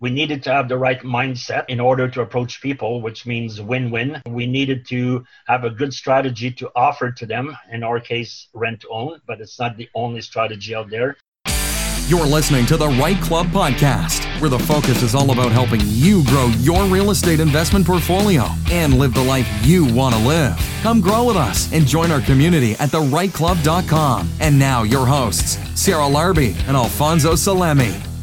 We needed to have the right mindset in order to approach people, which means win win. We needed to have a good strategy to offer to them, in our case, rent to own, but it's not the only strategy out there. You're listening to the REITE Club podcast, where the focus is all about helping you grow your real estate investment portfolio and live the life you want to live. Come grow with us and join our community at thereiteclub.com. And now, your hosts, Sarah Larbi and Alfonso Salemi.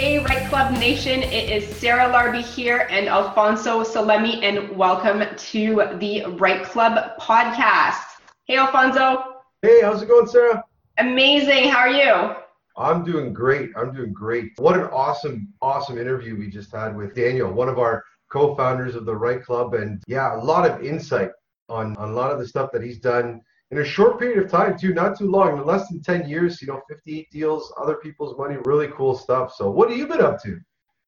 Hey, REITE Club Nation, it is Sarah Larbi here and Alfonso Salemi, and welcome to the REITE Club podcast. Hey, Alfonso. Hey, how's it going, Sarah? Amazing. How are you? I'm doing great. I'm doing great. What an awesome, awesome interview we just had with Daniel, one of our co founders of the REITE Club. And yeah, a lot of insight on, on a lot of the stuff that he's done in a short period of time too, not too long, in less than 10 years, you know, 58 deals, other people's money, really cool stuff. So what have you been up to?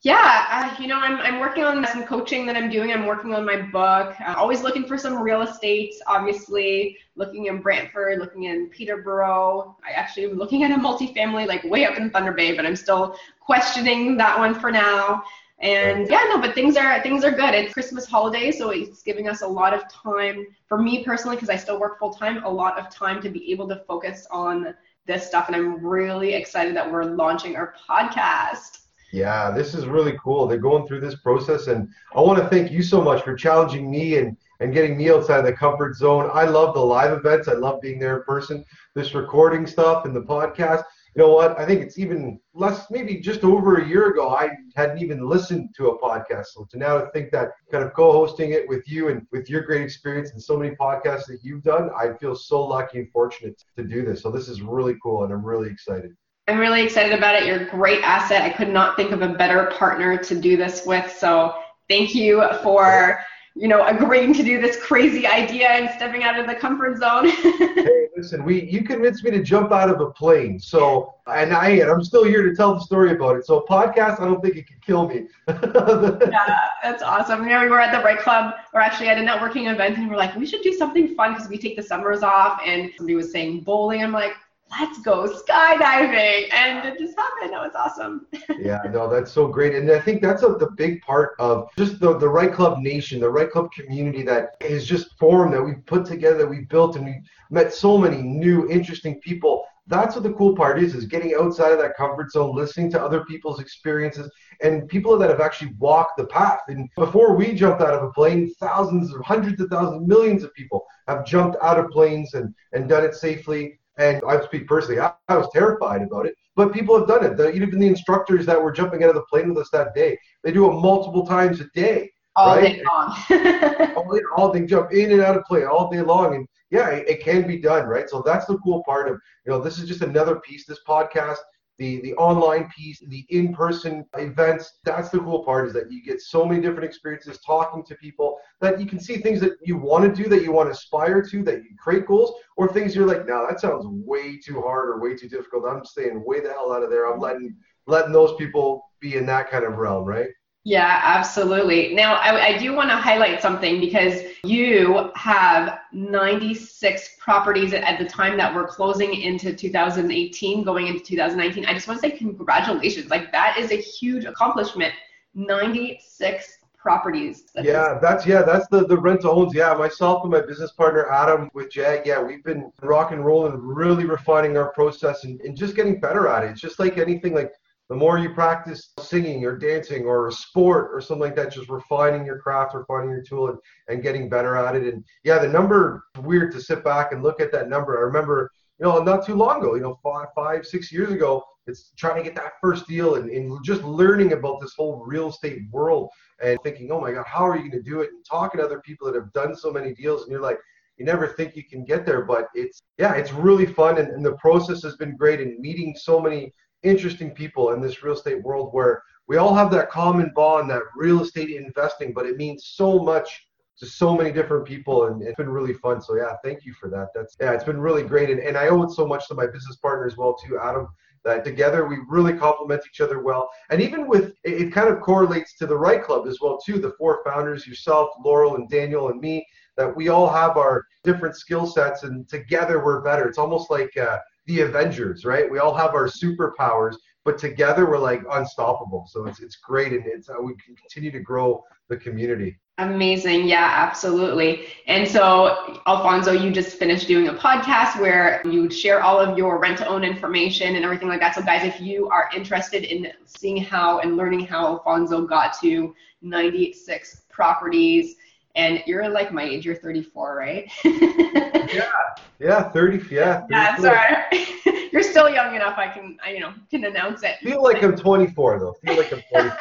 Yeah, uh, you know, I'm, I'm working on some coaching that I'm doing. I'm working on my book. I'm always looking for some real estate, obviously, looking in Brantford, looking in Peterborough. I actually am looking at a multifamily like way up in Thunder Bay, but I'm still questioning that one for now. And yeah, no, but things are things are good. It's Christmas holiday, so it's giving us a lot of time for me personally, because I still work full time, a lot of time to be able to focus on this stuff. And I'm really excited that we're launching our podcast. Yeah, this is really cool. They're going through this process, and I want to thank you so much for challenging me and and getting me outside of the comfort zone. I love the live events. I love being there in person. This recording stuff and the podcast you know what? I think it's even less, maybe just over a year ago, I hadn't even listened to a podcast. So to now think that kind of co-hosting it with you and with your great experience and so many podcasts that you've done, I feel so lucky and fortunate to do this. So this is really cool, and I'm really excited. I'm really excited about it. You're a great asset. I could not think of a better partner to do this with. So thank you for you know, agreeing to do this crazy idea and stepping out of the comfort zone. hey, listen, we you convinced me to jump out of a plane. So and I and I'm still here to tell the story about it. So podcast, I don't think it could kill me. yeah, that's awesome. You know, we were at the REITE Club, or actually at a networking event, and we're like, we should do something fun because we take the summers off. And somebody was saying bowling. I'm like, let's go skydiving. And it just happened. That was awesome. Yeah no that's so great. And i think that's a, the big part of just the, the REITE Club nation the REITE Club community that is just formed that we've put together we've built and we've met so many new interesting people. That's what the cool part is is getting outside of that comfort zone listening to other people's experiences and people that have actually walked the path. And before we jumped out of a plane thousands or hundreds of thousands millions of people have jumped out of planes and and done it safely and I speak personally, I, I, was terrified about it. But people have done it. The, even the instructors that were jumping out of the plane with us that day, they do it multiple times a day. All right? day long. all, all they jump in and out of plane all day long. And yeah, it, it can be done, right? So that's the cool part of, you know, this is just another piece, this podcast the the online piece, the in-person events. That's the cool part is that you get so many different experiences talking to people that you can see things that you want to do, that you want to aspire to, that you create goals, or things you're like, no, that sounds way too hard or way too difficult. I'm staying way the hell out of there. I'm letting letting those people be in that kind of realm, right? Yeah, absolutely. Now, I, I do want to highlight something because you have 96 properties at the time that we're closing into 2018, going into 2019. I just want to say congratulations. Like, that is a huge accomplishment. 96 properties. That's yeah, that's yeah, that's the the rent owns. Yeah, myself and my business partner Adam with Jag. Yeah, we've been rock and rolling, and really refining our process and, and just getting better at it. It's just like anything. Like the more you practice singing or dancing or a sport or something like that, just refining your craft, refining your tool, and, and getting better at it. And yeah, the number weird to sit back and look at that number. I remember, you know, not too long ago, you know, five, five, six years ago, it's trying to get that first deal and, and just learning about this whole real estate world and thinking, oh my God, how are you going to do it? And talking to other people that have done so many deals, and you're like, you never think you can get there, but it's yeah, it's really fun, and, and the process has been great, and meeting so many interesting people in this real estate world where we all have that common bond, that real estate investing, but it means so much to so many different people and it's been really fun. So yeah, thank you for that. That's yeah, it's been really great. And, and I owe it so much to my business partner as well too, Adam, that together we really complement each other well. And even with it, it kind of correlates to the REITE Club as well too, the four founders, yourself, Laurel and Daniel and me, that we all have our different skill sets and together we're better. It's almost like uh, the Avengers, right? We all have our superpowers, but together we're like unstoppable. So it's it's great, and it's uh, we can continue to grow the community. Amazing. Yeah, absolutely. And so, Alfonso, you just finished doing a podcast where you share all of your rent to own information and everything like that. So, guys, if you are interested in seeing how and learning how Alfonso got to 96 properties, and you're like my age, you're 34, right? yeah, yeah, 30, yeah. Yeah, sorry. you're still young enough. I can, I, you know, can announce it. Feel like I'm 24 though. Feel like I'm 24.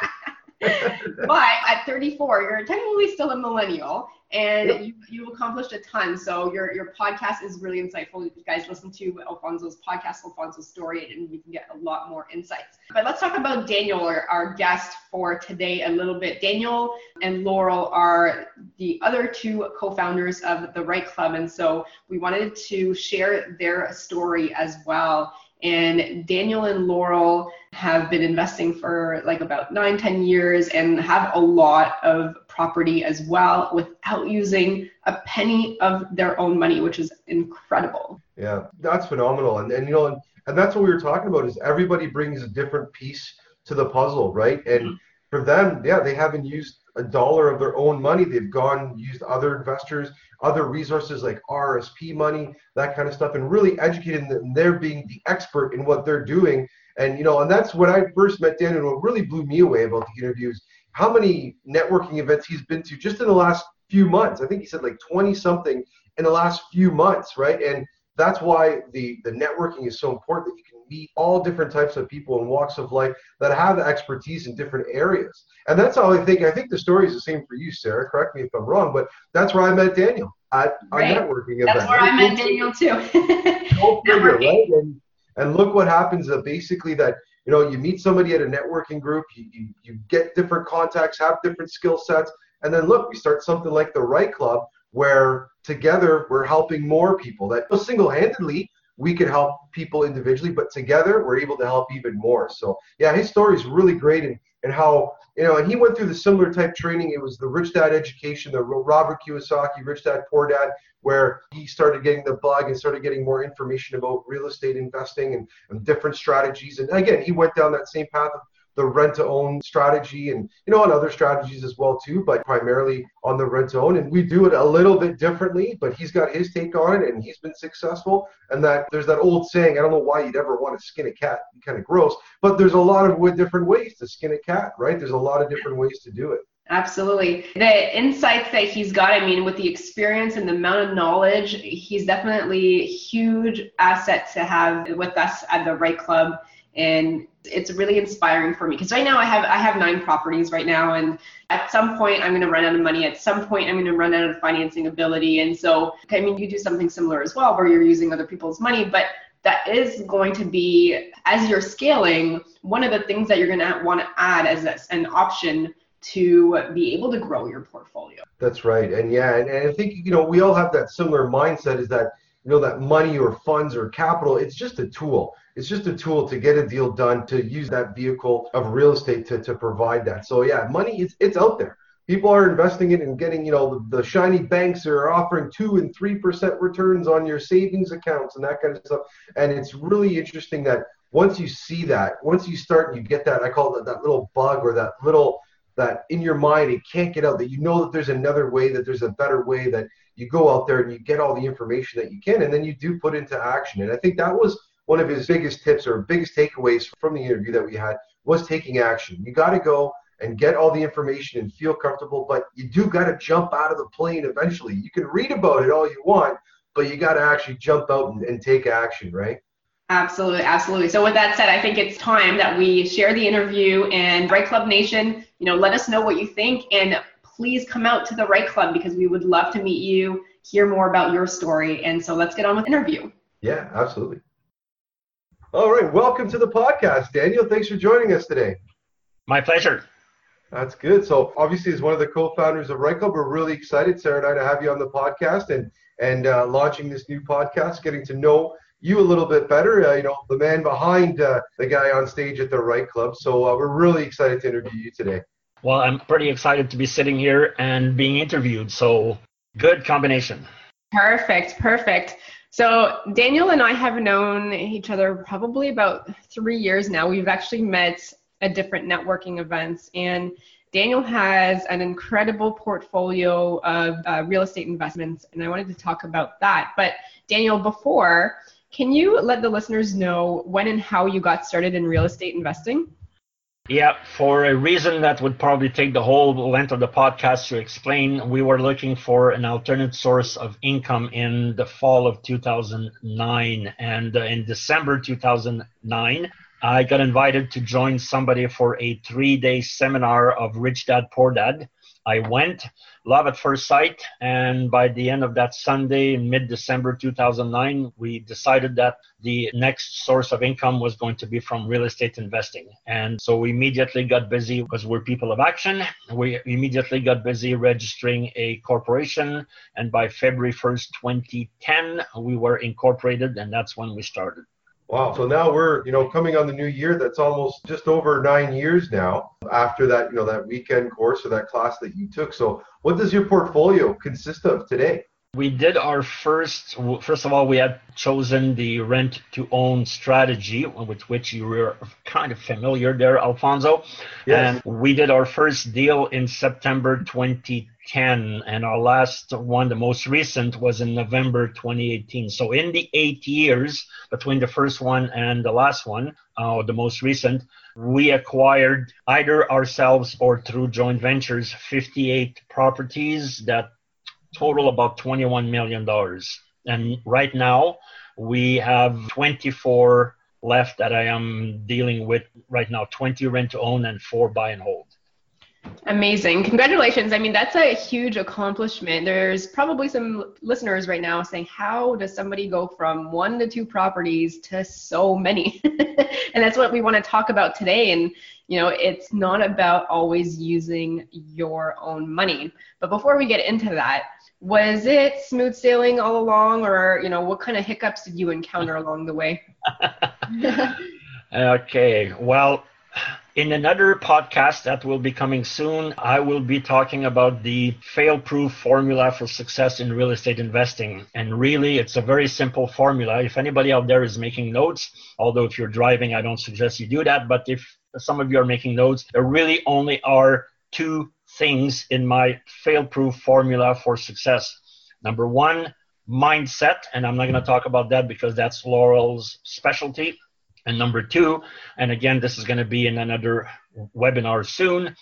but at 34, you're technically still a millennial and yep. you, you accomplished a ton. So your, your podcast is really insightful. You guys listen to Alfonso's podcast, Alfonso's story, and you can get a lot more insights. But let's talk about Daniel, our, our guest for today, a little bit. Daniel and Laurel are the other two co-founders of the REITE Club. And so we wanted to share their story as well. And Daniel and Laurel have been investing for like about nine, ten years and have a lot of property as well without using a penny of their own money, which is incredible. Yeah, that's phenomenal. And, and you know, and, and that's what we were talking about is everybody brings a different piece to the puzzle, right? And mm-hmm. for them, yeah, they haven't used a dollar of their own money. They've gone used other investors, other resources like RSP money, that kind of stuff, and really educating them. They're being the expert in what they're doing. And you know, and that's when I first met Daniel. What really blew me away about the interviews, how many networking events he's been to just in the last few months. I think he said like 20 something in the last few months, right? And that's why the the networking is so important that you can meet all different types of people and walks of life that have expertise in different areas and that's how i think i think the story is the same for you sarah correct me if i'm wrong but that's where i met daniel at right. our networking that's event That's where i met daniel too figure, right? and, and look what happens uh, basically that you know you meet somebody at a networking group you, you, you get different contacts have different skill sets and then look we start something like the REITE Club where together we're helping more people that single-handedly we could help people individually but together we're able to help even more. So yeah his story is really great and, and how you know and he went through the similar type training. It was the rich dad education the robert kiyosaki rich dad poor dad where he started getting the bug and started getting more information about real estate investing and, and different strategies. And again he went down that same path of the rent to own strategy and you know on other strategies as well too but primarily on the rent to own. And we do it a little bit differently but he's got his take on it and he's been successful. And that there's that old saying i don't know why you'd ever want to skin a cat. Kind of gross but there's a lot of different ways to skin a cat right? There's a lot of different ways to do it. Absolutely. The insights that he's got, I mean, with the experience and the amount of knowledge, he's definitely a huge asset to have with us at the REITE Club and it's really inspiring for me because right now I have I have nine properties right now and at some point I'm going to run out of money at some point I'm going to run out of financing ability and so I mean you do something similar as well where you're using other people's money but that is going to be as you're scaling one of the things that you're going to want to add as an option to be able to grow your portfolio. That's right. And yeah, and, and I think you know we all have that similar mindset is that you know that money or funds or capital it's just a tool. It's just a tool to get a deal done to use that vehicle of real estate to, to provide that. So yeah money it's, it's out there. People are investing it and getting you know the, the shiny banks are offering two and three percent returns on your savings accounts and that kind of stuff. And it's really interesting that once you see that once you start and you get that i call it that little bug or that little that in your mind it can't get out that you know that there's another way that there's a better way that you go out there and you get all the information that you can and then you do put into action. And i think that was one of his biggest tips or biggest takeaways from the interview that we had was taking action. You got to go and get all the information and feel comfortable but you do got to jump out of the plane eventually. You can read about it all you want but you got to actually jump out and, and take action right? Absolutely, absolutely. So with that said, I think it's time that we share the interview and REITE Club Nation, you know, let us know what you think and please come out to the REITE Club because we would love to meet you, hear more about your story. And so let's get on with the interview. Yeah, absolutely. All right, welcome to the podcast, Daniel. Thanks for joining us today. My pleasure. That's good. So obviously, as one of the co-founders of REITE Club, we're really excited, Sarah and I, to have you on the podcast and and uh, launching this new podcast, getting to know you a little bit better. Uh, you know, the man behind uh, the guy on stage at the REITE Club. So uh, we're really excited to interview you today. Well, I'm pretty excited to be sitting here and being interviewed. So good combination. Perfect, perfect. So Daniel and I have known each other probably about three years now. We've actually met at different networking events, and Daniel has an incredible portfolio of uh, real estate investments, and I wanted to talk about that. But Daniel, before, can you let the listeners know when and how you got started in real estate investing? Yeah, for a reason that would probably take the whole length of the podcast to explain, we were looking for an alternate source of income in the fall of 2009. And uh, in December 2009, I got invited to join somebody for a three day seminar of Rich Dad Poor Dad. I went, love at first sight, and by the end of that Sunday in mid December 2009, we decided that the next source of income was going to be from real estate investing. And so we immediately got busy because we're people of action. We immediately got busy registering a corporation, and by February 1st, 2010, we were incorporated, and that's when we started. Wow. So now we're, you know, coming on the new year. That's almost just over nine years now after that, you know, that weekend course or that class that you took. So what does your portfolio consist of today? We did our first, first of all, we had chosen the rent to own strategy with which you were kind of familiar there, Alfonso. Yes. And we did our first deal in September 2010 and our last one the most recent was in november 2018 so in the eight years between the first one and the last one uh, the most recent we acquired either ourselves or through joint ventures 58 properties that total about 21 million dollars and right now we have 24 left that i am dealing with right now 20 rent to own and 4 buy and hold Amazing. Congratulations. I mean, that's a huge accomplishment. There's probably some listeners right now saying, How does somebody go from one to two properties to so many? and that's what we want to talk about today. And, you know, it's not about always using your own money. But before we get into that, was it smooth sailing all along, or, you know, what kind of hiccups did you encounter along the way? okay. Well, in another podcast that will be coming soon, I will be talking about the fail proof formula for success in real estate investing. And really, it's a very simple formula. If anybody out there is making notes, although if you're driving, I don't suggest you do that. But if some of you are making notes, there really only are two things in my fail proof formula for success. Number one, mindset. And I'm not going to talk about that because that's Laurel's specialty. And number two, and again, this is going to be in another webinar soon,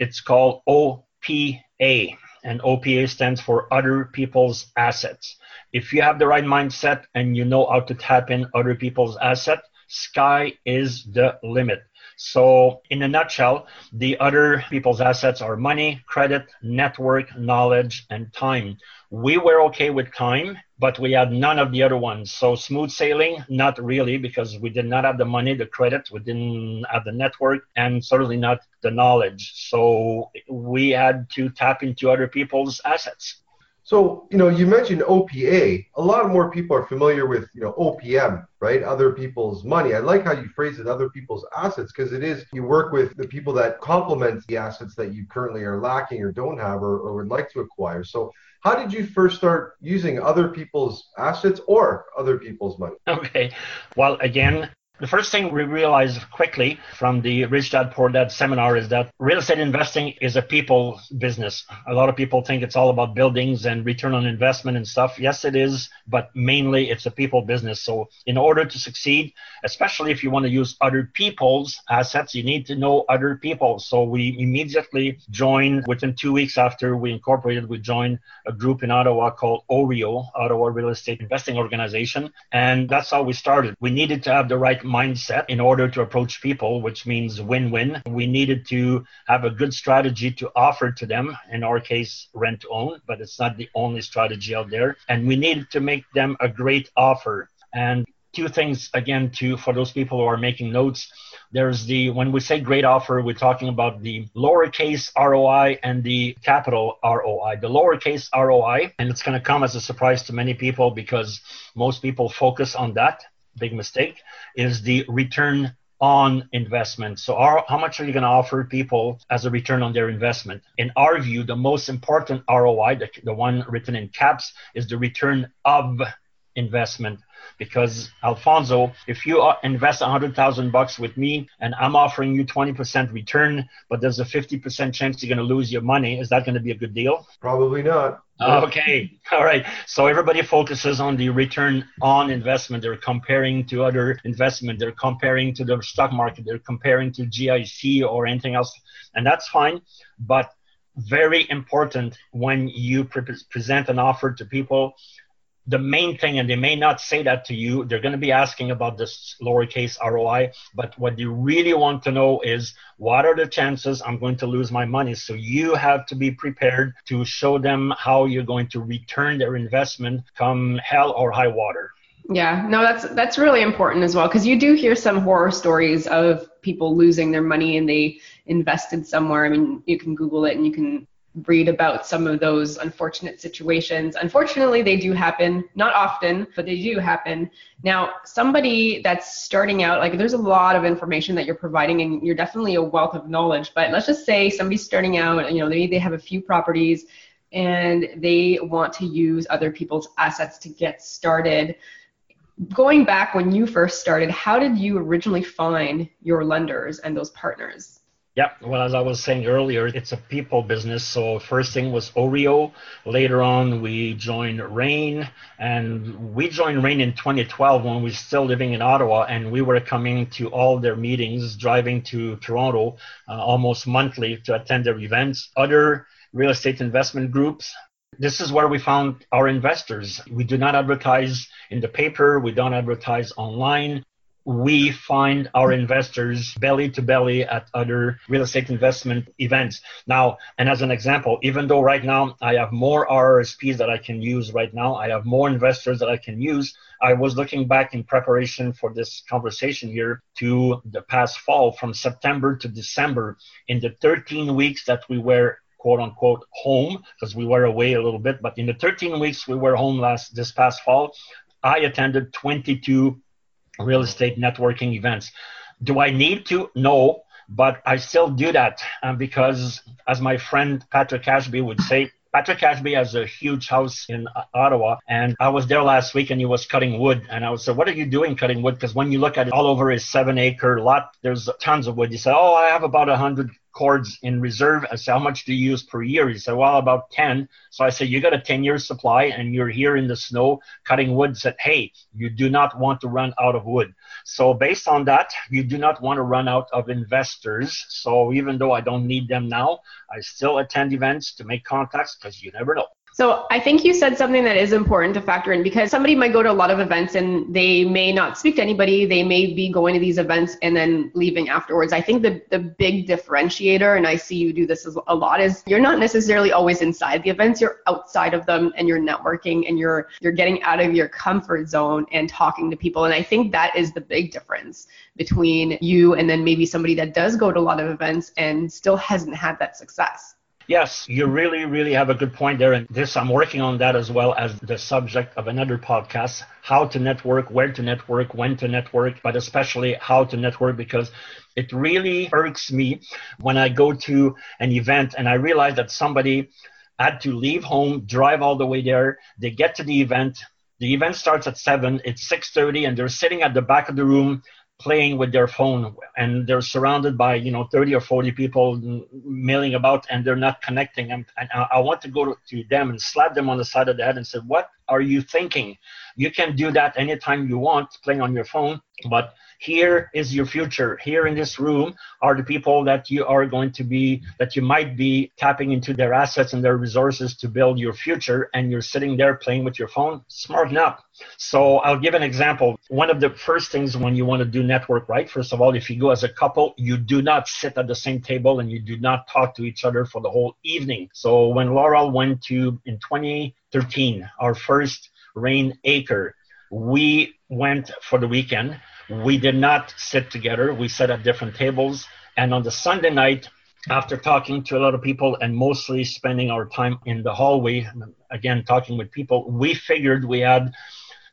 it's called OPA. And OPA stands for Other People's Assets. If you have the right mindset and you know how to tap in other people's assets, sky is the limit. So, in a nutshell, the other people's assets are money, credit, network, knowledge, and time. We were okay with time, but we had none of the other ones. So, smooth sailing, not really, because we did not have the money, the credit, we didn't have the network, and certainly not the knowledge. So, we had to tap into other people's assets. So, you know, you mentioned OPA. A lot more people are familiar with, you know, OPM, right? Other people's money. I like how you phrase it, other people's assets, because it is, you work with the people that complement the assets that you currently are lacking or don't have or, or would like to acquire. So, how did you first start using other people's assets or other people's money? Okay. Well, again, the first thing we realized quickly from the Rich Dad Poor Dad seminar is that real estate investing is a people business. A lot of people think it's all about buildings and return on investment and stuff. Yes, it is, but mainly it's a people business. So, in order to succeed, especially if you want to use other people's assets, you need to know other people. So, we immediately joined within two weeks after we incorporated, we joined a group in Ottawa called OREIO, Ottawa Real Estate Investing Organization. And that's how we started. We needed to have the right mindset in order to approach people, which means win win. We needed to have a good strategy to offer to them, in our case, rent to own, but it's not the only strategy out there. And we needed to make them a great offer. And two things again to for those people who are making notes there's the when we say great offer we're talking about the lowercase roi and the capital roi the lowercase roi and it's going to come as a surprise to many people because most people focus on that big mistake is the return on investment. So, our, how much are you going to offer people as a return on their investment? In our view, the most important ROI, the, the one written in caps, is the return of investment because Alfonso, if you invest a hundred thousand bucks with me and I'm offering you 20% return, but there's a 50% chance you're going to lose your money, is that going to be a good deal? Probably not. Okay. All right. So everybody focuses on the return on investment. They're comparing to other investment. They're comparing to the stock market. They're comparing to GIC or anything else. And that's fine. But very important when you pre- present an offer to people the main thing, and they may not say that to you, they're going to be asking about this lowercase ROI, but what you really want to know is what are the chances I'm going to lose my money? So you have to be prepared to show them how you're going to return their investment come hell or high water. Yeah, no, that's that's really important as well because you do hear some horror stories of people losing their money and they invested somewhere. I mean, you can Google it and you can read about some of those unfortunate situations. Unfortunately, they do happen, not often, but they do happen. Now, somebody that's starting out, like there's a lot of information that you're providing and you're definitely a wealth of knowledge, but let's just say somebody's starting out, you know, they, they have a few properties and they want to use other people's assets to get started. Going back when you first started, how did you originally find your lenders and those partners? Yeah, well, as I was saying earlier, it's a people business. So first thing was OREIO. Later on, we joined REIN, and we joined REIN in 2012 when we were still living in Ottawa, and we were coming to all their meetings, driving to Toronto uh, almost monthly to attend their events. Other real estate investment groups. This is where we found our investors. We do not advertise in the paper. We don't advertise online we find our investors belly to belly at other real estate investment events. Now, and as an example, even though right now I have more RRSPs that I can use right now, I have more investors that I can use. I was looking back in preparation for this conversation here to the past fall from September to December in the 13 weeks that we were quote unquote home because we were away a little bit, but in the 13 weeks we were home last this past fall, I attended 22 real estate networking events. Do I need to? No, but I still do that um, because, as my friend Patrick Ashby would say, Patrick Ashby has a huge house in Ottawa, and I was there last week, and he was cutting wood, and I was like, "What are you doing cutting wood?" Because when you look at it, all over his seven-acre lot, there's tons of wood. He said, "Oh, I have about a hundred cords in reserve. I said, how much do you use per year? He said, well, about 10. So I said, you got a 10 year supply and you're here in the snow cutting wood. Said, hey, you do not want to run out of wood. So based on that, you do not want to run out of investors. So even though I don't need them now, I still attend events to make contacts because you never know. So I think you said something that is important to factor in because somebody might go to a lot of events and they may not speak to anybody. They may be going to these events and then leaving afterwards. I think the, the big differentiator, and I see you do this a lot, is you're not necessarily always inside the events. You're outside of them and you're networking and you're you're getting out of your comfort zone and talking to people. And I think that is the big difference between you and then maybe somebody that does go to a lot of events and still hasn't had that success. Yes, you really, really have a good point there. And this, I'm working on that as well as the subject of another podcast how to network, where to network, when to network, but especially how to network because it really irks me when I go to an event and I realize that somebody had to leave home, drive all the way there. They get to the event. The event starts at 7, it's 6:30 and they're sitting at the back of the room playing with their phone and they're surrounded by you know 30 or 40 people milling about and they're not connecting. And, and i want to go to, to them and slap them on the side of the head and say what are you thinking? You can do that anytime you want playing on your phone but here is your future. Here in this room are the people that you are going to be that you might be tapping into their assets and their resources to build your future and you're sitting there playing with your phone smarten up so i'll give an example. One of the first things when you want to do network right? First of all if you go as a couple you do not sit at the same table and you do not talk to each other for the whole evening. So when laurel went to in 2013 our first REIN ACRE we went for the weekend we did not sit together. We sat at different tables. And on the Sunday night, after talking to a lot of people and mostly spending our time in the hallway, again, talking with people, we figured we had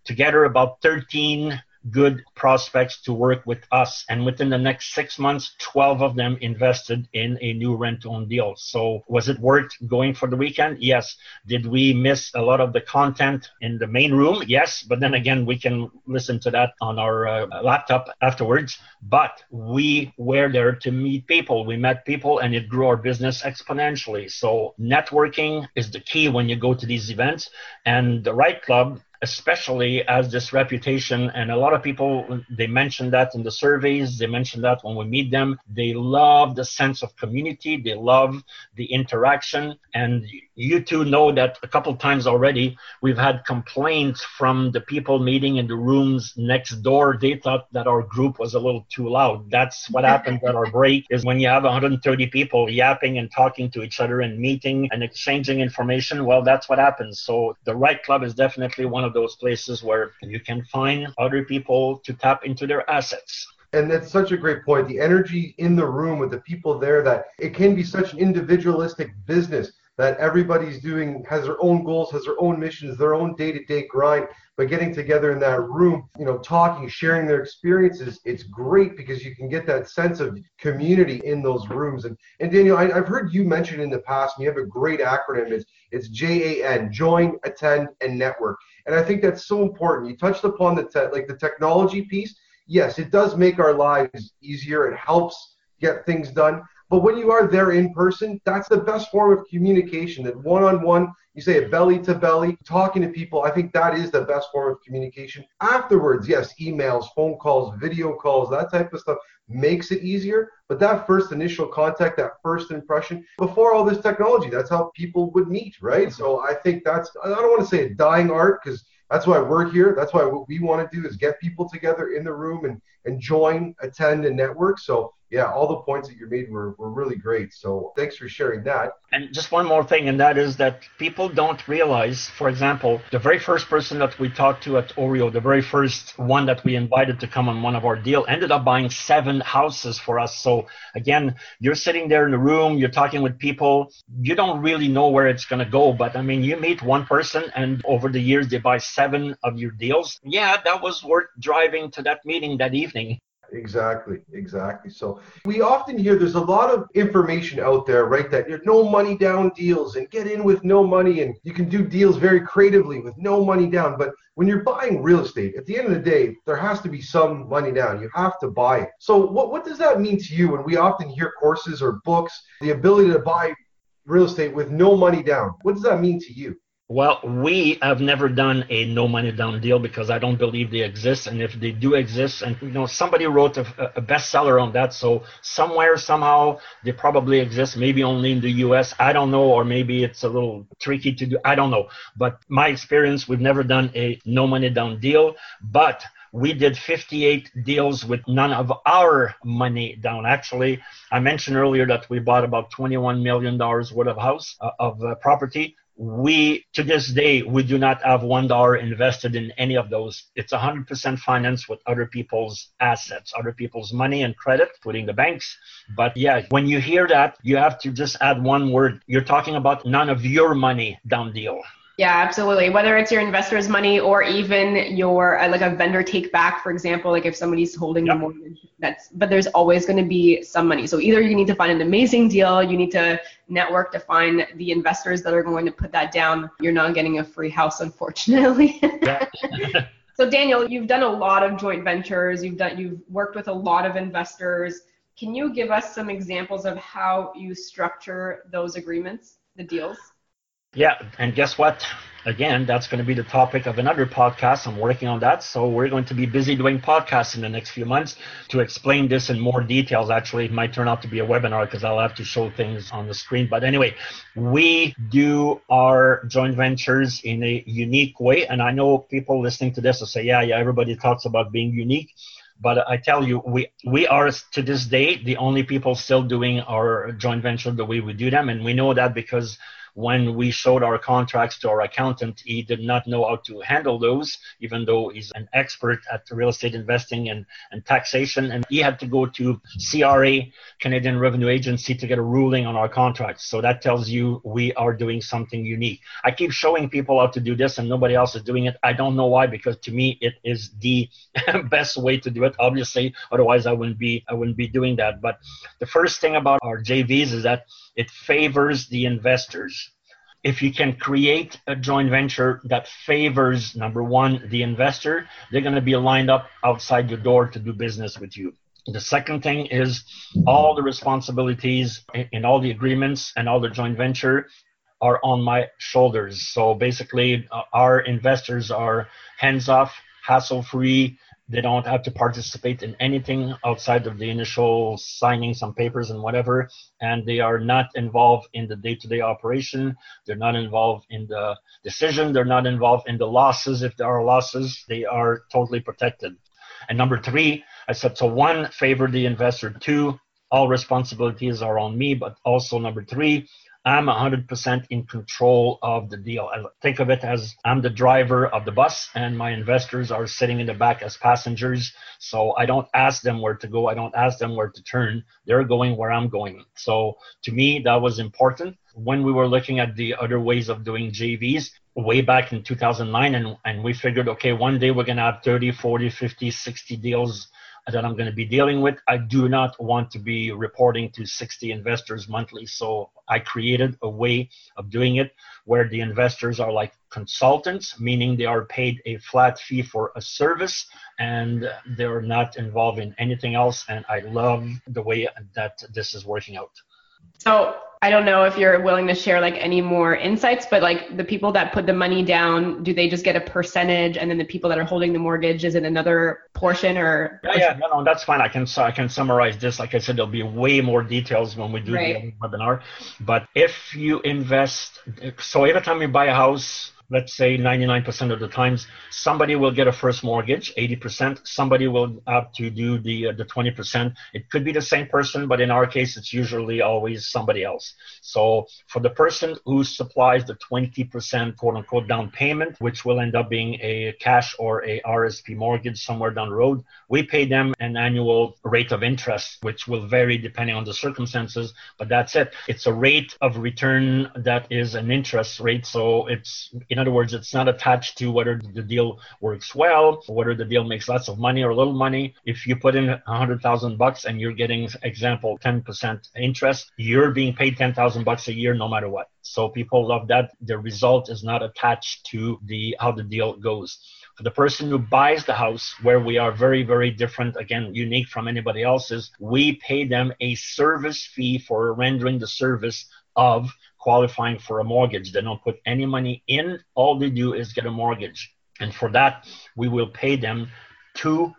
together about 13 good prospects to work with us. And within the next six months, 12 of them invested in a new rent own deal. So was it worth going for the weekend? Yes. Did we miss a lot of the content in the main room? Yes. But then again, we can listen to that on our uh, laptop afterwards. But we were there to meet people. We met people and it grew our business exponentially. So networking is the key when you go to these events. And the REITE Club especially as this reputation and a lot of people they mention that in the surveys they mention that when we meet them they love the sense of community they love the interaction and you two know that a couple times already we've had complaints from the people meeting in the rooms next door. They thought that our group was a little too loud. That's what happens at our break is when you have 130 people yapping and talking to each other and meeting and exchanging information. Well that's what happens. So the REITE Club is definitely one of those places where you can find other people to tap into their assets. And that's such a great point. The energy in the room with the people there that it can be such an individualistic business that everybody's doing has their own goals, has their own missions, their own day-to-day grind. But getting together in that room, you know, talking, sharing their experiences, it's great because you can get that sense of community in those rooms. And and Daniel, I, have heard you mention in the past, and you have a great acronym. It's it's J A N, join, attend, and network. And I think that's so important. You touched upon the te- like the technology piece. Yes, it does make our lives easier. It helps get things done. But when you are there in person, that's the best form of communication. That one on one, you say it belly to belly, talking to people. I think that is the best form of communication. Afterwards, yes, emails, phone calls, video calls, that type of stuff makes it easier. But that first initial contact, that first impression, before all this technology, that's how people would meet, right? So I think that's, I don't want to say a dying art because that's why we're here. That's why what we want to do is get people together in the room and, and join, attend, and network. So yeah, all the points that you made were, were really great. So thanks for sharing that. And just one more thing, and that is that people don't realize, for example, the very first person that we talked to at OREIO, the very first one that we invited to come on one of our deal, ended up buying seven houses for us. So again, you're sitting there in the room, you're talking with people, you don't really know where it's going to go. But I mean, you meet one person, and over the years, they buy seven of your deals. Yeah, that was worth driving to that meeting that evening. Exactly, exactly. So we often hear there's a lot of information out there, right? That you're no money down deals and get in with no money and you can do deals very creatively with no money down. But when you're buying real estate, at the end of the day, there has to be some money down. You have to buy it. So what, what does that mean to you when we often hear courses or books, the ability to buy real estate with no money down? What does that mean to you? Well, we have never done a no money down deal because I don't believe they exist. And if they do exist, and you know, somebody wrote a, a bestseller on that, so somewhere, somehow, they probably exist. Maybe only in the U.S. I don't know, or maybe it's a little tricky to do. I don't know. But my experience, we've never done a no money down deal. But we did 58 deals with none of our money down. Actually, I mentioned earlier that we bought about 21 million dollars worth of house uh, of uh, property we to this day we do not have one dollar invested in any of those. It's 100% financed with other people's assets other people's money and credit including the banks. But yeah when you hear that you have to just add one word. You're talking about none of your money down deal yeah, absolutely. Whether it's your investor's money or even your uh, like a vendor take back, for example, like if somebody's holding yep. the mortgage, that's but there's always going to be some money. So either you need to find an amazing deal, you need to network to find the investors that are going to put that down. You're not getting a free house, unfortunately. so Daniel, you've done a lot of joint ventures. You've done you've worked with a lot of investors. Can you give us some examples of how you structure those agreements, the deals? Yeah, and guess what? Again, that's going to be the topic of another podcast. I'm working on that. So we're going to be busy doing podcasts in the next few months to explain this in more details. Actually, it might turn out to be a webinar because I'll have to show things on the screen. But anyway, we do our joint ventures in a unique way. And I know people listening to this will say, yeah, yeah, everybody talks about being unique but I tell you, we we are to this day the only people still doing our joint venture the way we do them, and we know that because when we showed our contracts to our accountant, he did not know how to handle those, even though he's an expert at real estate investing and, and taxation. And he had to go to CRA, Canadian Revenue Agency, to get a ruling on our contracts. So that tells you we are doing something unique. I keep showing people how to do this and nobody else is doing it. I don't know why, because to me, it is the best way to do it. Obviously, otherwise I wouldn't be, I wouldn't be doing that. But the first thing about our JVs is that it favors the investors. If you can create a joint venture that favors, number one, the investor, they're going to be lined up outside your door to do business with you. The second thing is all the responsibilities in all the agreements and all the joint venture are on my shoulders. So basically, uh, our investors are hands off, hassle free, they don't have to participate in anything outside of the initial signing some papers and whatever. And they are not involved in the day to day operation. They're not involved in the decision. They're not involved in the losses. If there are losses, they are totally protected. And number three, I said, so one, favor the investor. Two, all responsibilities are on me. But also number three, I'm 100% in control of the deal. I think of it as I'm the driver of the bus and my investors are sitting in the back as passengers. So I don't ask them where to go. I don't ask them where to turn. They're going where I'm going. So to me, that was important. When we were looking at the other ways of doing JVs, way back in 2009 and, and we figured okay one day we're going to have 30 40 50 60 deals that I'm going to be dealing with. I do not want to be reporting to 60 investors monthly. So I created a way of doing it where the investors are like consultants, meaning they are paid a flat fee for a service and they're not involved in anything else. And I love the way that this is working out. So I don't know if you're willing to share like any more insights, but like the people that put the money down, do they just get a percentage, and then the people that are holding the mortgage is it another portion or? Yeah, yeah, no, no, that's fine. I can I can summarize this. Like I said, there'll be way more details when we do right. the webinar. But if you invest, so every time you buy a house, let's say 99% of the times somebody will get a first mortgage 80% somebody will have to do the uh, the 20% it could be the same person but in our case it's usually always somebody else. So for the person who supplies the 20% quote unquote down payment which will end up being a cash or a RSP mortgage somewhere down the road we pay them an annual rate of interest which will vary depending on the circumstances but that's it. It's a rate of return that is an interest rate so it's in other words, it's not attached to whether the deal works well, whether the deal makes lots of money or little money. If you put in a hundred thousand bucks and you're getting, example, 10% interest, you're being paid 10,000 bucks a year no matter what. So people love that. The result is not attached to the how the deal goes. The person who buys the house, where we are very, very different, again, unique from anybody else's, we pay them a service fee for rendering the service of qualifying for a mortgage. They don't put any money in. All they do is get a mortgage. And for that, we will pay them 2%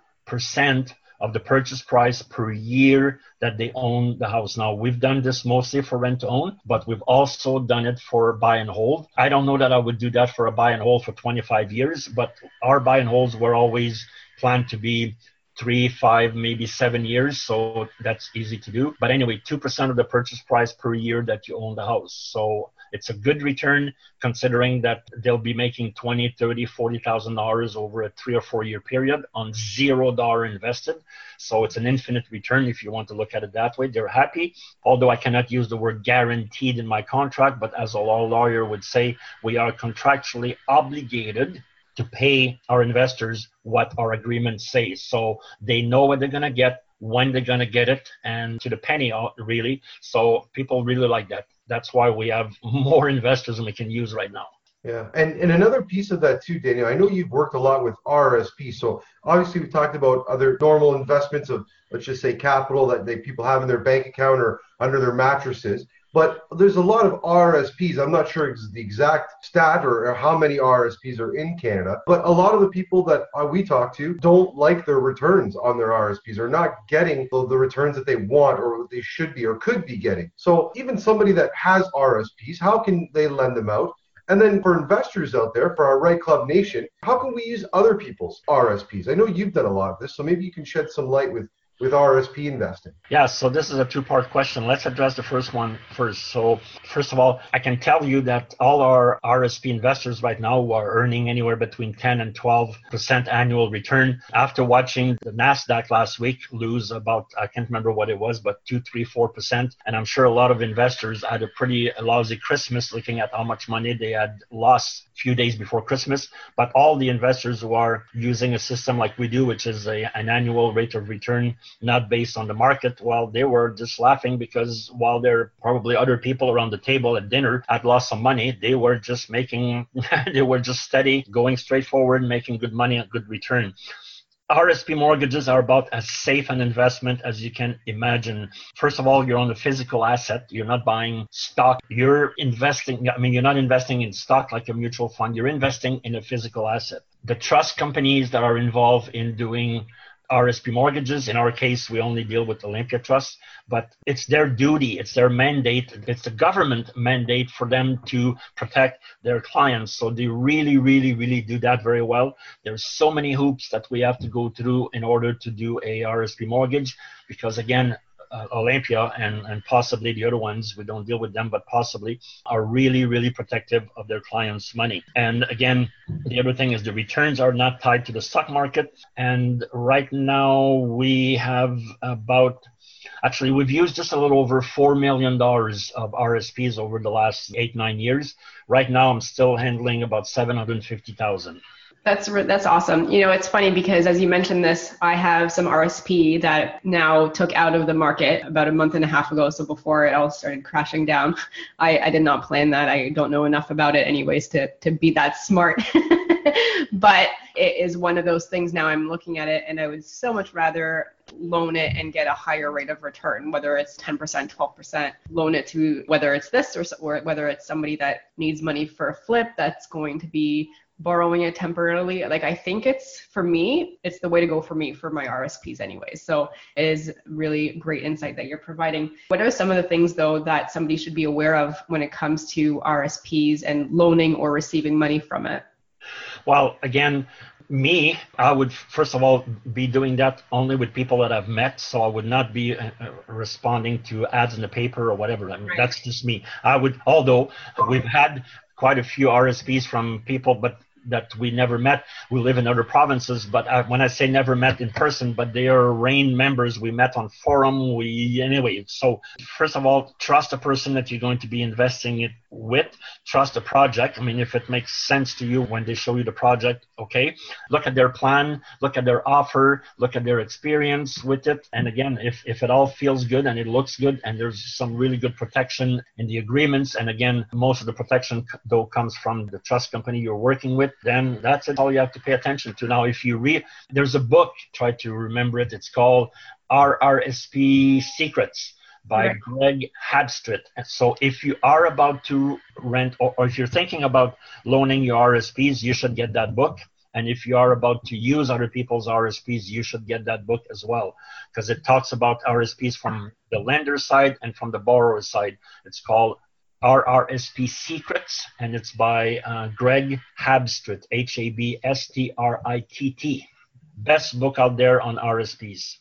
of the purchase price per year that they own the house. Now, we've done this mostly for rent to own, but we've also done it for buy and hold. I don't know that I would do that for a buy and hold for 25 years, but our buy and holds were always planned to be three, five, maybe seven years. So that's easy to do. But anyway, 2% of the purchase price per year that you own the house. So it's a good return considering that they'll be making 20, 30, 40,000 dollars over a three or four year period on zero dollar invested. So it's an infinite return if you want to look at it that way. They're happy, although I cannot use the word guaranteed in my contract, but as a law lawyer would say, we are contractually obligated to pay our investors what our agreement says. So they know what they're going to get, when they're going to get it, and to the penny, uh, really. So people really like that. That's why we have more investors than we can use right now. Yeah, and, and another piece of that too, Daniel, I know you've worked a lot with RSP. So obviously we talked about other normal investments of, let's just say capital that they people have in their bank account or under their mattresses. But there's a lot of RSPs. I'm not sure the exact stat or, or, how many RSPs are in Canada, but a lot of the people that uh, we talk to don't like their returns on their RSPs or not getting the, the returns that they want or they should be or could be getting. So even somebody that has RSPs, how can they lend them out? And then for investors out there, for our REITE Club Nation, how can we use other people's RSPs? I know you've done a lot of this, so maybe you can shed some light with with RSP investing? Yeah, so this is a two part question. Let's address the first one first. So, first of all, I can tell you that all our RSP investors right now are earning anywhere between 10 and 12% annual return. After watching the NASDAQ last week lose about, I can't remember what it was, but 2, 3, 4%. And I'm sure a lot of investors had a pretty lousy Christmas looking at how much money they had lost a few days before Christmas. But all the investors who are using a system like we do, which is a, an annual rate of return not based on the market. Well, they were just laughing because while there probably other people around the table at dinner had lost some money, they were just making, they were just steady, going straight forward, making good money, a good return. RSP mortgages are about as safe an investment as you can imagine. First of all, you're on a physical asset. You're not buying stock. You're investing. I mean, you're not investing in stock like a mutual fund. You're investing in a physical asset. The trust companies that are involved in doing RSP mortgages. In our case, we only deal with Olympia Trust, but it's their duty, it's their mandate, it's the government mandate for them to protect their clients. So they really, really, really do that very well. There's so many hoops that we have to go through in order to do a RSP mortgage because again, uh, Olympia and, and possibly the other ones, we don't deal with them, but possibly are really, really protective of their clients' money. And again, the other thing is the returns are not tied to the stock market. And right now we have about Actually, we've used just a little over $4 million of RSPs over the last eight, nine years. Right now, I'm still handling about 750,000. That's that's awesome. You know, it's funny because as you mentioned this, I have some RSP that now took out of the market about a month and a half ago. So before it all started crashing down, I, I did not plan that. I don't know enough about it anyways to to be that smart. but it is one of those things now I'm looking at it and I would so much rather loan it and get a higher rate of return, whether it's 10%, 12%, loan it to whether it's this or, or whether it's somebody that needs money for a flip that's going to be borrowing it temporarily like i think it's for me it's the way to go for me for my rsps anyways so it is really great insight that you're providing what are some of the things though that somebody should be aware of when it comes to rsps and loaning or receiving money from it well again me, I would first of all be doing that only with people that I've met. So I would not be uh, uh responding to ads in the paper or whatever. I mean, right. That's just me. I would, although we've had quite a few RSPs from people, but that we never met. We live in other provinces, but I, when I say never met in person, but they are REIN members. We met on forum. We anyway. So first of all, trust the person that you're going to be investing it with. Trust the project. I mean, if it makes sense to you when they show you the project, okay. Look at their plan. Look at their offer. Look at their experience with it. And again, if if it all feels good and it looks good and there's some really good protection in the agreements, and again, most of the protection though comes from the trust company you're working with then that's all you have to pay attention to. Now, if you read, there's a book, try to remember it, it's called RRSP Secrets by right. Greg Habstritt. So if you are about to rent or, or if you're thinking about loaning your RSPs, you should get that book. And if you are about to use other people's RSPs, you should get that book as well, because it talks about RSPs from the lender side and from the borrower side. It's called RRSP Secrets, and it's by uh, Greg Habstritt, H A B S T R I T T. Best book out there on RSPs.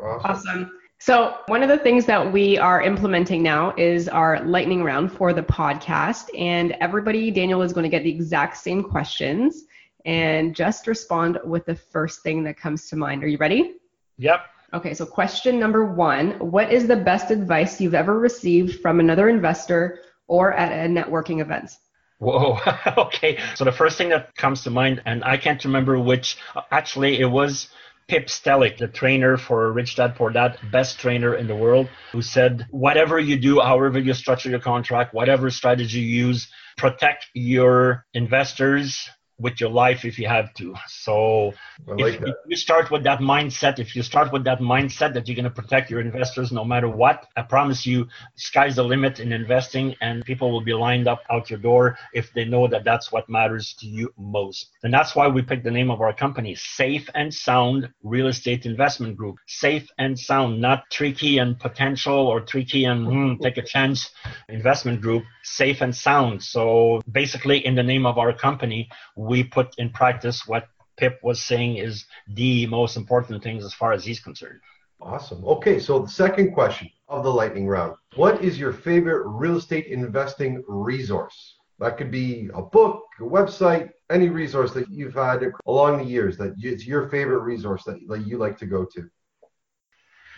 Awesome. awesome. So, one of the things that we are implementing now is our lightning round for the podcast. And everybody, Daniel is going to get the exact same questions and just respond with the first thing that comes to mind. Are you ready? Yep. Okay, so question number one What is the best advice you've ever received from another investor or at a networking events. Whoa. okay. So the first thing that comes to mind, and I can't remember which, actually, it was Pip Stelic, the trainer for Rich Dad Poor Dad, best trainer in the world, who said, whatever you do, however you structure your contract, whatever strategy you use, protect your investors with your life if you have to. So like if, if, you start with that mindset, if you start with that mindset that you're going to protect your investors no matter what, I promise you, sky's the limit in investing, and people will be lined up out your door if they know that that's what matters to you most. And that's why we picked the name of our company, Safe and Sound Real Estate Investment Group. Safe and sound, not tricky and potential or tricky and hmm, take a chance investment group. Safe and sound. So basically, in the name of our company, we put in practice what Pip was saying is the most important things as far as he's concerned. Awesome. Okay, so the second question of the lightning round. What is your favorite real estate investing resource? That could be a book, a website, any resource that you've had along the years that it's your favorite resource that, that you like to go to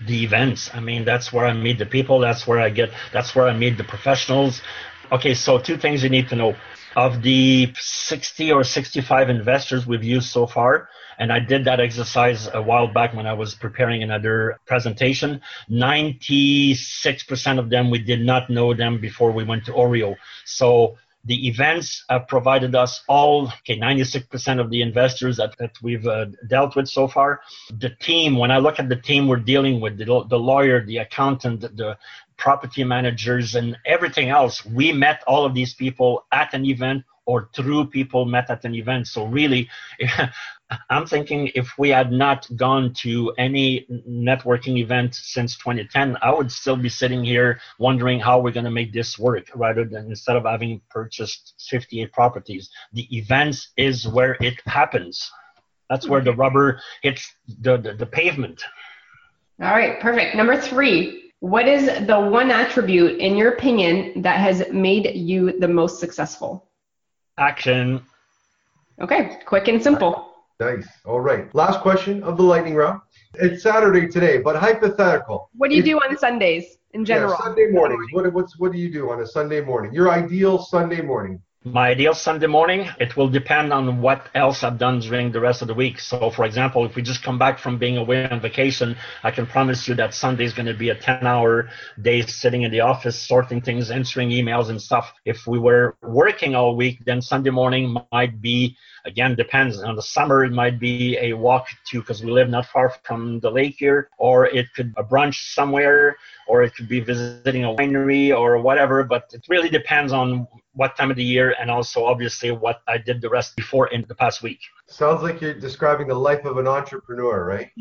the events i mean that's where i meet the people that's where i get that's where i meet the professionals okay so two things you need to know of the 60 or 65 investors we've used so far. And i did that exercise a while back when i was preparing another presentation. 96% of them we did not know them before we went to OREIO. So the events have provided us all, okay, 96% of the investors that, that we've uh, dealt with so far. The team, when I look at the team we're dealing with, the, the lawyer, the accountant, the property managers, and everything else, we met all of these people at an event or through people met at an event. So really, I'm thinking if we had not gone to any networking event since 2010, I would still be sitting here wondering how we're going to make this work rather than instead of having purchased 58 properties. The events is where it happens. That's where the rubber hits the, the, the pavement. All right, perfect. Number three, what is the one attribute, in your opinion, that has made you the most successful? Action. Okay, quick and simple. Nice. All right. Last question of the lightning round. It's Saturday today, but hypothetical. What do you if, do on Sundays in general? Yeah, Sunday mornings. What, what's, what do you do on a Sunday morning? Your ideal Sunday morning my ideal Sunday morning, it will depend on what else I've done during the rest of the week. So, for example, if we just come back from being away on vacation, I can promise you that Sunday is going to be a 10 hour day sitting in the office, sorting things, answering emails and stuff. If we were working all week, then Sunday morning might be, again, depends. On the summer, it might be a walk to, because we live not far from the lake here, or it could a brunch somewhere, or it could be visiting a winery or whatever. But it really depends on what time of the year and also obviously what I did the rest before in the past week. Sounds like you're describing the life of an entrepreneur, right?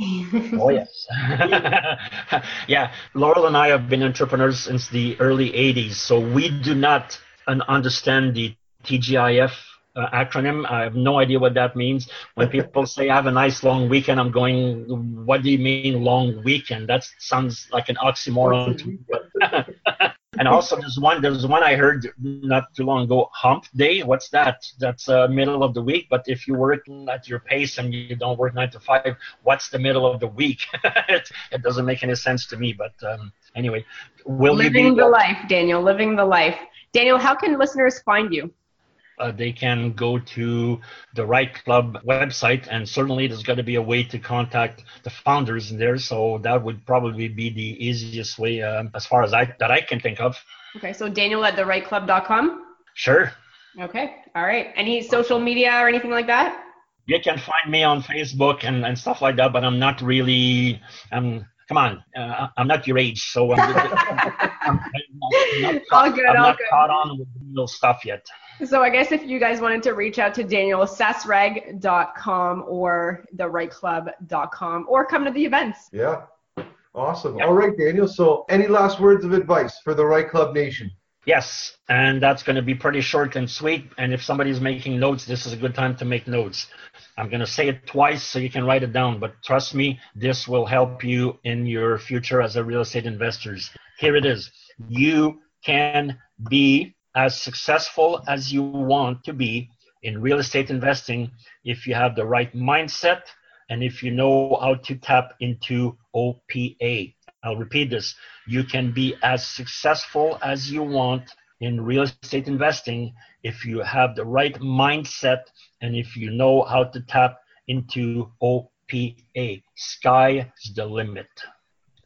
oh yes. yeah, Laurel and I have been entrepreneurs since the early 80s, so we do not understand the TGIF uh, acronym. I have no idea what that means. When people say I have a nice long weekend, I'm going, what do you mean long weekend? That sounds like an oxymoron to me. But And also, there's one. There's one I heard not too long ago. Hump day. What's that? That's uh, middle of the week. But if you work at your pace and you don't work nine to five, what's the middle of the week? it, it, doesn't make any sense to me. But um, anyway, will living the life, Daniel. Living the life, Daniel. How can listeners find you? Uh, they can go to the REITE Club website, and certainly there's got to be a way to contact the founders in there. So that would probably be the easiest way, um, as far as I that I can think of. Okay, so Daniel at thereiteclub.com. Sure. Okay. All right. Any social media or anything like that? You can find me on Facebook and, and stuff like that, but I'm not really. Um, come on, uh, I'm not your age, so I'm, I'm, I'm, I'm not, all good, I'm all not good. caught on with real stuff yet. So I guess if you guys wanted to reach out to Daniel, sasreig.com or thereiteclub.com or come to the events. Yeah. Awesome. Yep. All right, Daniel. So any last words of advice for the REITE Club Nation? Yes, and that's going to be pretty short and sweet. And if somebody's making notes, this is a good time to make notes. I'm going to say it twice so you can write it down, but trust me, this will help you in your future as a real estate investors. Here it is. You can be as successful as you want to be in real estate investing if you have the right mindset and if you know how to tap into OPA. I'll repeat this. You can be as successful as you want in real estate investing if you have the right mindset and if you know how to tap into OPA. Sky's the limit.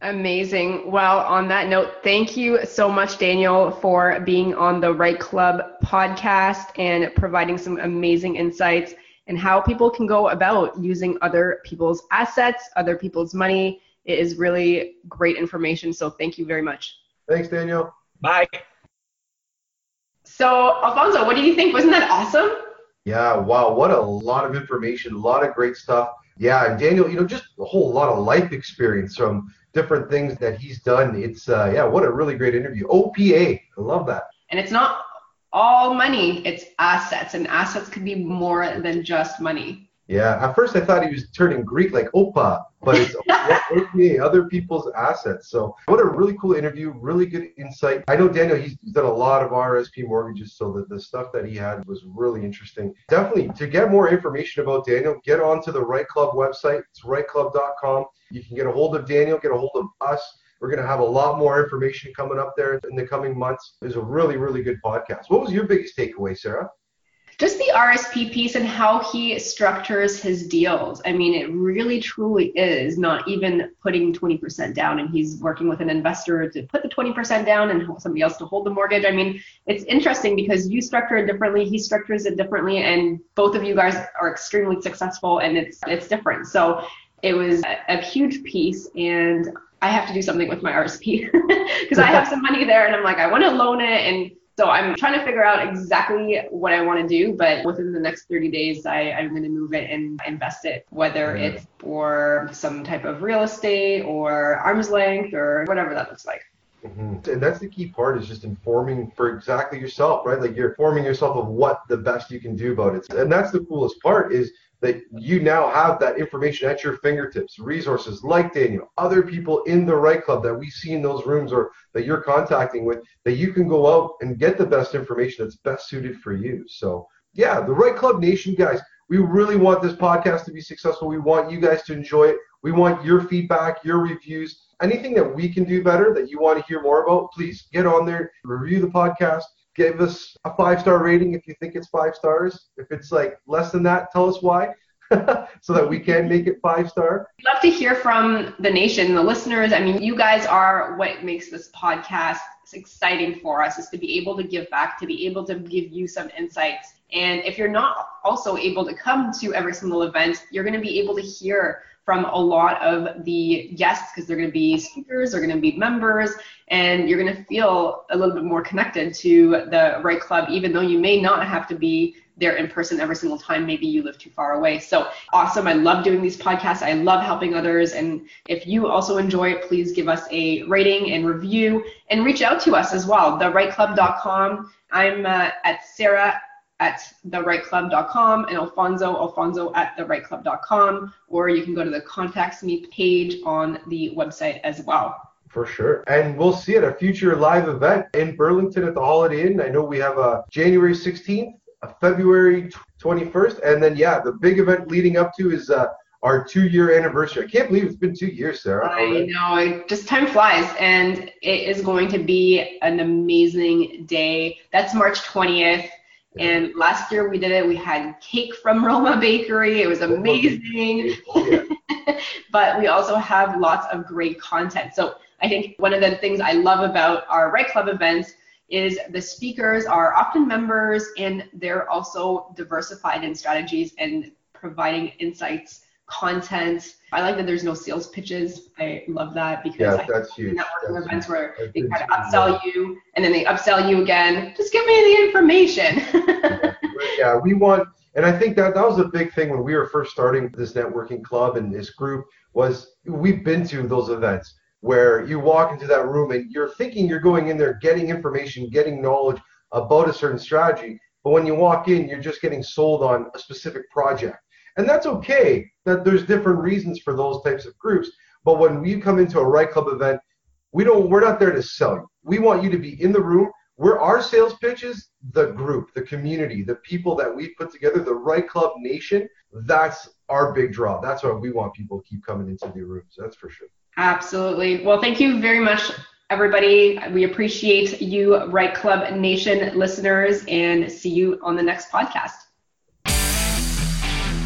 Amazing. Well, on that note, thank you so much, Daniel, for being on the REITE Club podcast and providing some amazing insights and how people can go about using other people's assets, other people's money. It is really great information. So thank you very much. Thanks, Daniel. Bye. So, Alfonso, what do you think? Wasn't that awesome? Yeah, wow. What a lot of information, a lot of great stuff. Yeah, and Daniel, you know, just a whole lot of life experience from different things that he's done. It's uh, yeah, what a really great interview. OPA, I love that. And it's not all money; it's assets, and assets could be more than just money. Yeah, at first I thought he was turning Greek like Opa, but it's other people's assets. So what a really cool interview, really good insight. I know Daniel, he's done a lot of RSP mortgages, so the, the stuff that he had was really interesting. Definitely, to get more information about Daniel, get onto the REITE Club website. It's reiteclub.com. You can get a hold of Daniel, get a hold of us. We're going to have a lot more information coming up there in the coming months. It's a really, really good podcast. What was your biggest takeaway, Sarah? Just the RSP piece and how he structures his deals. I mean, it really truly is not even putting 20% down and he's working with an investor to put the 20% down and somebody else to hold the mortgage. I mean, it's interesting because you structure it differently, he structures it differently, and both of you guys are extremely successful and it's it's different. So it was a, a huge piece and I have to do something with my RSP because I have some money there and I'm like, I want to loan it and so I'm trying to figure out exactly what I want to do, but within the next 30 days, I, I'm going to move it and invest it, whether it's for some type of real estate or arm's length or whatever that looks like. Mm-hmm. And that's the key part is just informing for exactly yourself, right? Like you're forming yourself of what the best you can do about it. And that's the coolest part is that you now have that information at your fingertips, resources like Daniel, other people in the REITE Club that we see in those rooms or that you're contacting with, that you can go out and get the best information that's best suited for you. So, yeah, the REITE Club nation, guys, we really want this podcast to be successful. We want you guys to enjoy it. We want your feedback, your reviews, anything that we can do better that you want to hear more about. Please get on there, review the podcast, give us a five star rating if you think it's five stars. If it's like less than that, tell us why. so that we can make it five star. I'd love to hear from the nation, the listeners. I mean, you guys are what makes this podcast exciting for us is to be able to give back, to be able to give you some insights. And if you're not also able to come to every single event, you're going to be able to hear from a lot of the guests because they're going to be speakers, they're going to be members, and you're going to feel a little bit more connected to the REITE Club, even though you may not have to be there in person every single time. Maybe you live too far away. So awesome. I love doing these podcasts. I love helping others. And if you also enjoy it, please give us a rating and review and reach out to us as well. TheREITEClub.com. I'm uh, at Sarah at thereiteclub.com and Alfonso, Alfonso at thereiteclub.com, or you can go to the contacts me page on the website as well. For sure. And we'll see at a future live event in Burlington at the Holiday Inn. I know we have a January 16th, a February 21st, and then, yeah, the big event leading up to is uh, our two year anniversary. I can't believe it's been two years, Sarah. I know, it just time flies, and it is going to be an amazing day. That's March 20th. And last year we did it. We had cake from Roma Bakery. It was amazing. but we also have lots of great content. So I think one of the things I love about our REITE Club events is the speakers are often members and they're also diversified in strategies and providing insights content. I like that there's no sales pitches. I love that because yeah, I that's huge. networking that's events huge. where they try to upsell you and then they upsell you again. Just give me the information. yeah, we want, and I think that that was a big thing when we were first starting this networking club and this group was we've been to those events where you walk into that room and you're thinking you're going in there getting information, getting knowledge about a certain strategy, but when you walk in, you're just getting sold on a specific project. And that's okay. That there's different reasons for those types of groups. But when you come into a REITE Club event, we don't we're not there to sell you. We want you to be in the room. Where our sales pitch is the group, the community, the people that we put together, the REITE Club nation. That's our big draw. That's why we want people to keep coming into the rooms. That's for sure. Absolutely. Well, thank you very much, everybody. We appreciate you, REITE Club Nation listeners, and see you on the next podcast.